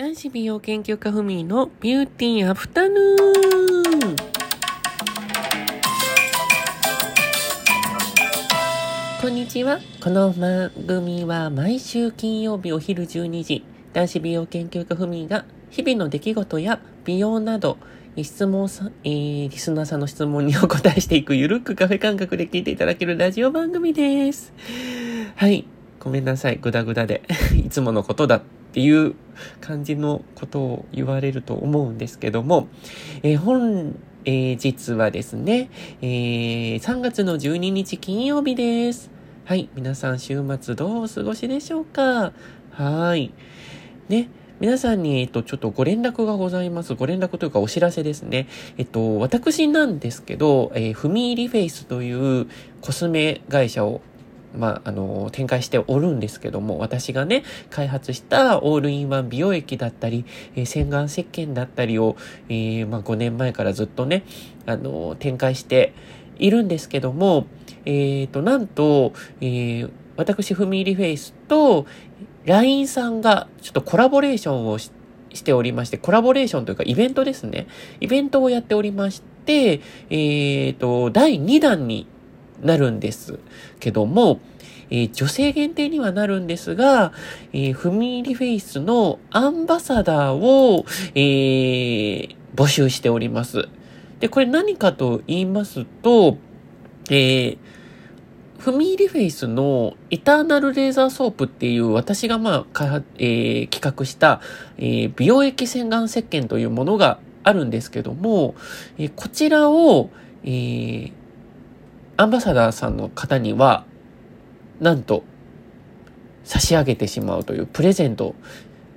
男子美容研究家ふみのビューティーアフタヌーンこんにちは。この番組は毎週金曜日お昼12時、男子美容研究家ふみが日々の出来事や美容など、質問さ、えー、リスナーさんの質問にお答えしていくゆるくカフェ感覚で聞いていただけるラジオ番組です。はい。ごめんなさい。ぐだぐだで。いつものことだっていう感じのことを言われると思うんですけども、えー、本、えー、実はですね、えー、3月の12日金曜日です。はい。皆さん週末どうお過ごしでしょうか？はい。ね。皆さんに、えっと、ちょっとご連絡がございます。ご連絡というかお知らせですね。えっと、私なんですけど、えー、フミーリフェイスというコスメ会社をまあ、あの、展開しておるんですけども、私がね、開発したオールインワン美容液だったり、えー、洗顔石鹸だったりを、えー、まあ、5年前からずっとね、あの、展開しているんですけども、えっ、ー、と、なんと、えー、私、フミリフェイスと、LINE さんがちょっとコラボレーションをししておりまして、コラボレーションというかイベントですね。イベントをやっておりまして、えっ、ー、と、第2弾になるんですけども、えー、女性限定にはなるんですが、えー、フミリフェイスのアンバサダーを、えー、募集しております。で、これ何かと言いますと、えー、フミリフェイスのイターナルレーザーソープっていう私がまあ、えー、企画した、えー、美容液洗顔石鹸というものがあるんですけども、えー、こちらを、えー、アンバサダーさんの方には、なんと、差し上げてしまうというプレゼント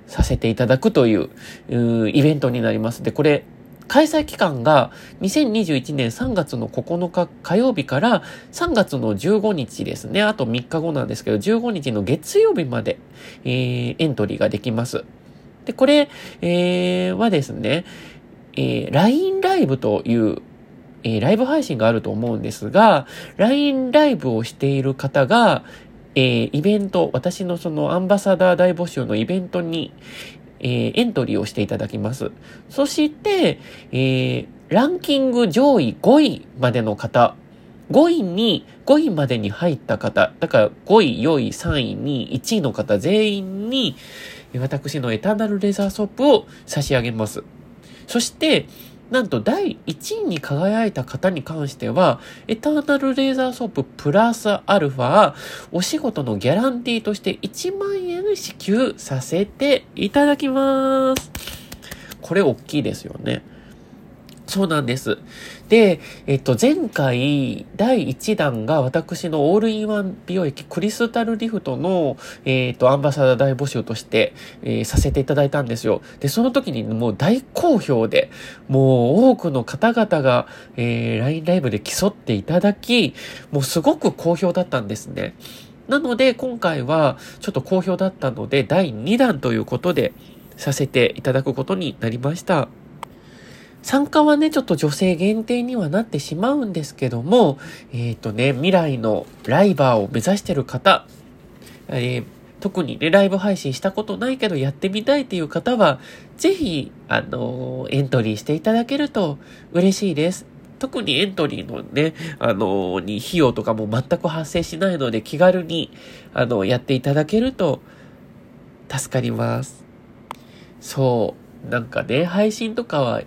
させていただくといううイベントになります。で、これ、開催期間が2021年3月の9日火曜日から3月の15日ですね。あと3日後なんですけど、15日の月曜日まで、えー、エントリーができます。で、これ、えー、はですね、えー、LINE ライブというえー、ライブ配信があると思うんですが、LINE ライブをしている方が、えー、イベント、私のそのアンバサダー大募集のイベントに、えー、エントリーをしていただきます。そして、えー、ランキング上位5位までの方、5位に、5位までに入った方、だから5位、4位、3位、2位、1位の方全員に、私のエターナルレザーソープを差し上げます。そして、なんと第1位に輝いた方に関しては、エターナルレーザーソーププラスアルファ、お仕事のギャランティーとして1万円支給させていただきます。これ大きいですよね。そうなんです。で、えっと、前回、第1弾が私のオールインワン美容液クリスタルリフトの、えっと、アンバサダー大募集として、えー、させていただいたんですよ。で、その時にもう大好評で、もう多くの方々が、えー、LINE ライブで競っていただき、もうすごく好評だったんですね。なので、今回はちょっと好評だったので、第2弾ということで、させていただくことになりました。参加はね、ちょっと女性限定にはなってしまうんですけども、えっ、ー、とね、未来のライバーを目指してる方、えー、特にね、ライブ配信したことないけどやってみたいっていう方は、ぜひ、あのー、エントリーしていただけると嬉しいです。特にエントリーのね、あのに費用とかも全く発生しないので気軽に、あの、やっていただけると助かります。そう。なんかね、配信とかは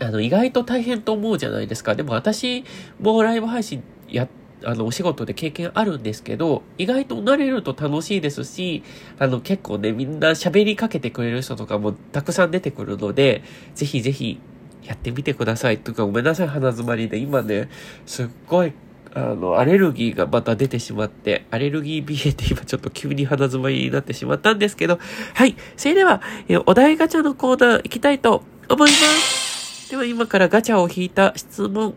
あの、意外と大変と思うじゃないですか。でも私もライブ配信や、あの、お仕事で経験あるんですけど、意外と慣れると楽しいですし、あの、結構ね、みんな喋りかけてくれる人とかもたくさん出てくるので、ぜひぜひやってみてください。というか、ごめんなさい、鼻詰まりで。今ね、すっごいあの、アレルギーがまた出てしまって、アレルギー鼻炎って今ちょっと急に鼻詰まりになってしまったんですけど、はい。それでは、えお題ガチャのコーナー行きたいと思います。では今からガチャを引いた質問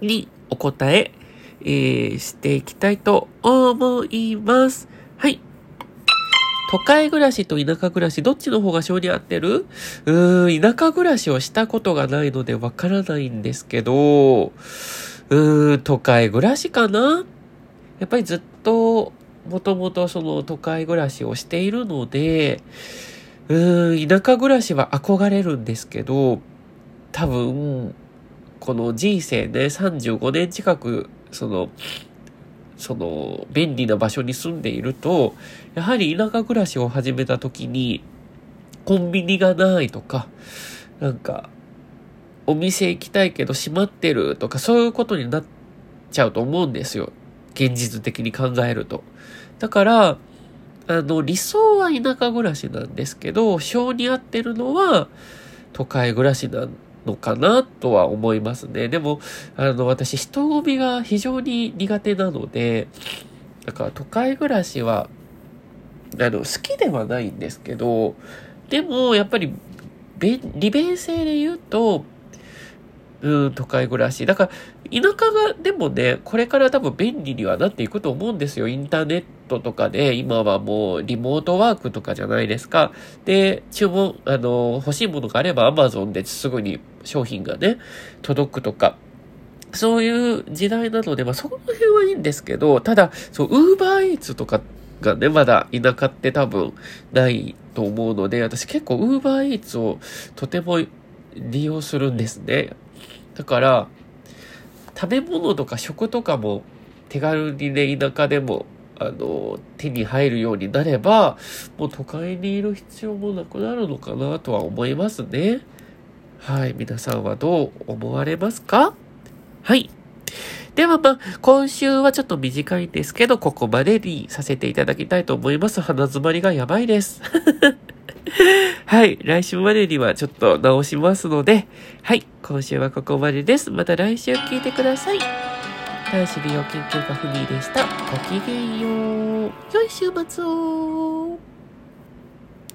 にお答え、えー、していきたいと思います。はい。都会暮らしと田舎暮らし、どっちの方が性に合ってる？うーん、田舎暮らしをしたことがないのでわからないんですけど、うーん、都会暮らしかな？やっぱりずっと、もともとその都会暮らしをしているので、うーん、田舎暮らしは憧れるんですけど、多分、この人生ね、35年近く、その、その、便利な場所に住んでいると、やはり田舎暮らしを始めた時に、コンビニがないとか、なんか、お店行きたいけど閉まってるとか、そういうことになっちゃうと思うんですよ。現実的に考えると。だから、あの、理想は田舎暮らしなんですけど、性に合ってるのは都会暮らしなんのかなとは思いますね。でも、あの、私、人混みが非常に苦手なので、だから都会暮らしは、あの、好きではないんですけど、でも、やっぱり、利便性で言うと、うん、都会暮らし。だから、田舎が、でもね、これから多分便利にはなっていくと思うんですよ。インターネットとかで、今はもうリモートワークとかじゃないですか。で、注文、あの、欲しいものがあれば Amazon ですぐに商品がね、届くとか。そういう時代なので、まあその辺はいいんですけど、ただ、そう、ウーバーイーツとかがね、まだ田舎って多分ないと思うので、私結構ウーバーイーツをとても利用するんですね。だから、食べ物とか食とかも手軽にね、田舎でも、あの、手に入るようになれば、もう都会にいる必要もなくなるのかなとは思いますね。はい。皆さんはどう思われますか？はい。ではまあ、今週はちょっと短いんですけど、ここまでにさせていただきたいと思います。鼻詰まりがやばいです。はい。来週までにはちょっと直しますので、はい。今週はここまでです。また来週聞いてください。男子美容研究家フミーでした。ごきげんよう。良い週末を。